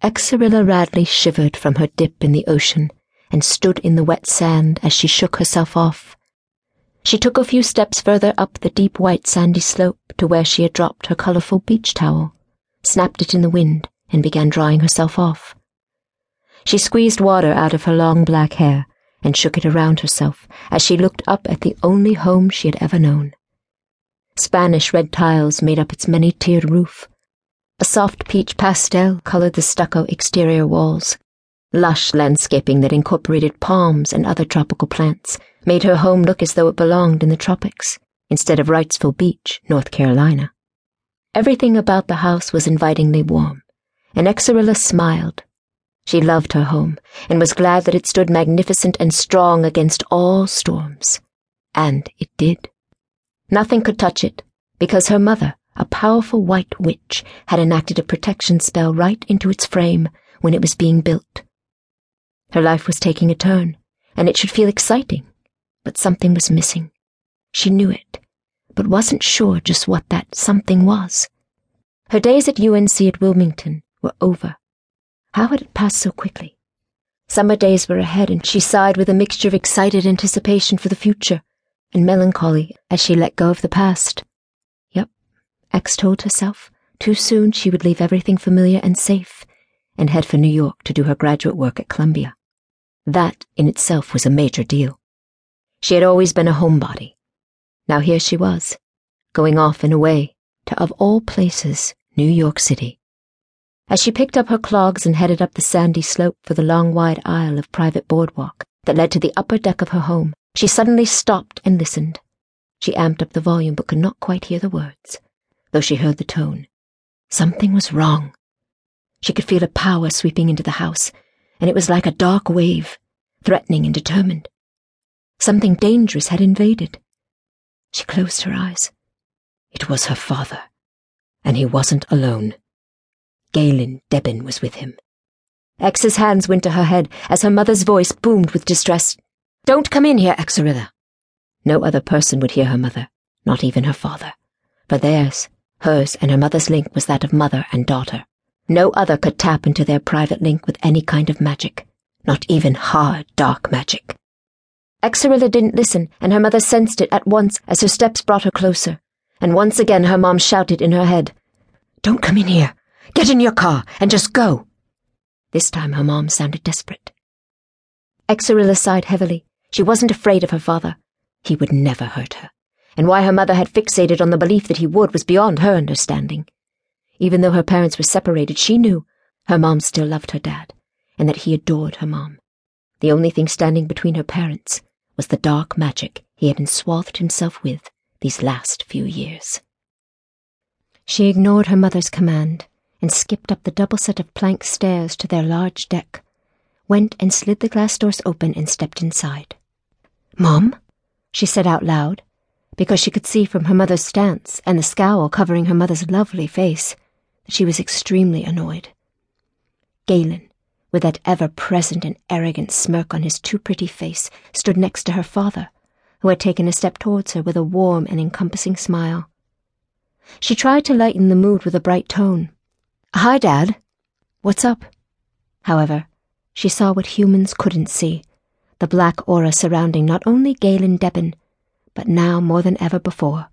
Exerilla Radley shivered from her dip in the ocean and stood in the wet sand as she shook herself off. She took a few steps further up the deep white sandy slope to where she had dropped her colourful beach towel, snapped it in the wind, and began drying herself off. She squeezed water out of her long black hair and shook it around herself as she looked up at the only home she had ever known. Spanish red tiles made up its many tiered roof. A soft peach pastel colored the stucco exterior walls. Lush landscaping that incorporated palms and other tropical plants made her home look as though it belonged in the tropics, instead of Wrightsville Beach, North Carolina. Everything about the house was invitingly warm, and Exerilla smiled. She loved her home, and was glad that it stood magnificent and strong against all storms. And it did. Nothing could touch it, because her mother, a powerful white witch, had enacted a protection spell right into its frame when it was being built. Her life was taking a turn, and it should feel exciting, but something was missing. She knew it, but wasn't sure just what that something was. Her days at UNC at Wilmington were over. How had it passed so quickly? Summer days were ahead, and she sighed with a mixture of excited anticipation for the future and melancholy as she let go of the past. X told herself, too soon she would leave everything familiar and safe and head for New York to do her graduate work at Columbia. That in itself was a major deal. She had always been a homebody. Now here she was, going off and away to, of all places, New York City. As she picked up her clogs and headed up the sandy slope for the long wide aisle of private boardwalk that led to the upper deck of her home, she suddenly stopped and listened. She amped up the volume but could not quite hear the words, though she heard the tone. Something was wrong. She could feel a power sweeping into the house, and it was like a dark wave, threatening and determined. Something dangerous had invaded. She closed her eyes. It was her father, and he wasn't alone. Galen Debin was with him. X's hands went to her head as her mother's voice boomed with distress. Don't come in here, Exerilla. No other person would hear her mother, not even her father. For theirs, hers, and her mother's link was that of mother and daughter. No other could tap into their private link with any kind of magic, not even hard, dark magic. Exerilla didn't listen, and her mother sensed it at once as her steps brought her closer, and once again her mom shouted in her head, Don't come in here. Get in your car and just go. This time her mom sounded desperate. Exerilla sighed heavily. She wasn't afraid of her father. He would never hurt her, and why her mother had fixated on the belief that he would was beyond her understanding. Even though her parents were separated, she knew her mom still loved her dad, and that he adored her mom. The only thing standing between her parents was the dark magic he had enswathed himself with these last few years. She ignored her mother's command and skipped up the double set of plank stairs to their large deck, went and slid the glass doors open and stepped inside. Mom? she said out loud, because she could see from her mother's stance and the scowl covering her mother's lovely face that she was extremely annoyed. Galen, with that ever present and arrogant smirk on his too pretty face, stood next to her father, who had taken a step towards her with a warm and encompassing smile. She tried to lighten the mood with a bright tone. Hi, Dad. What's up? However, she saw what humans couldn't see the black aura surrounding not only Galen Debin, but now more than ever before.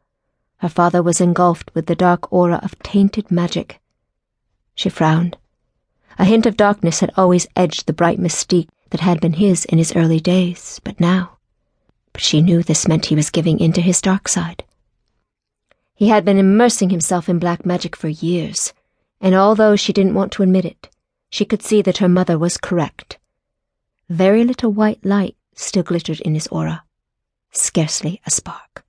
Her father was engulfed with the dark aura of tainted magic. She frowned. A hint of darkness had always edged the bright mystique that had been his in his early days, but now. But she knew this meant he was giving in to his dark side. He had been immersing himself in black magic for years and although she didn't want to admit it, she could see that her mother was correct. Very little white light still glittered in his aura, scarcely a spark.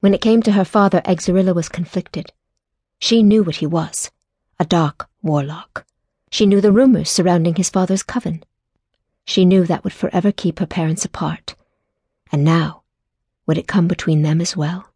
When it came to her father, Exerilla was conflicted. She knew what he was a dark warlock. She knew the rumors surrounding his father's coven. She knew that would forever keep her parents apart. And now, would it come between them as well?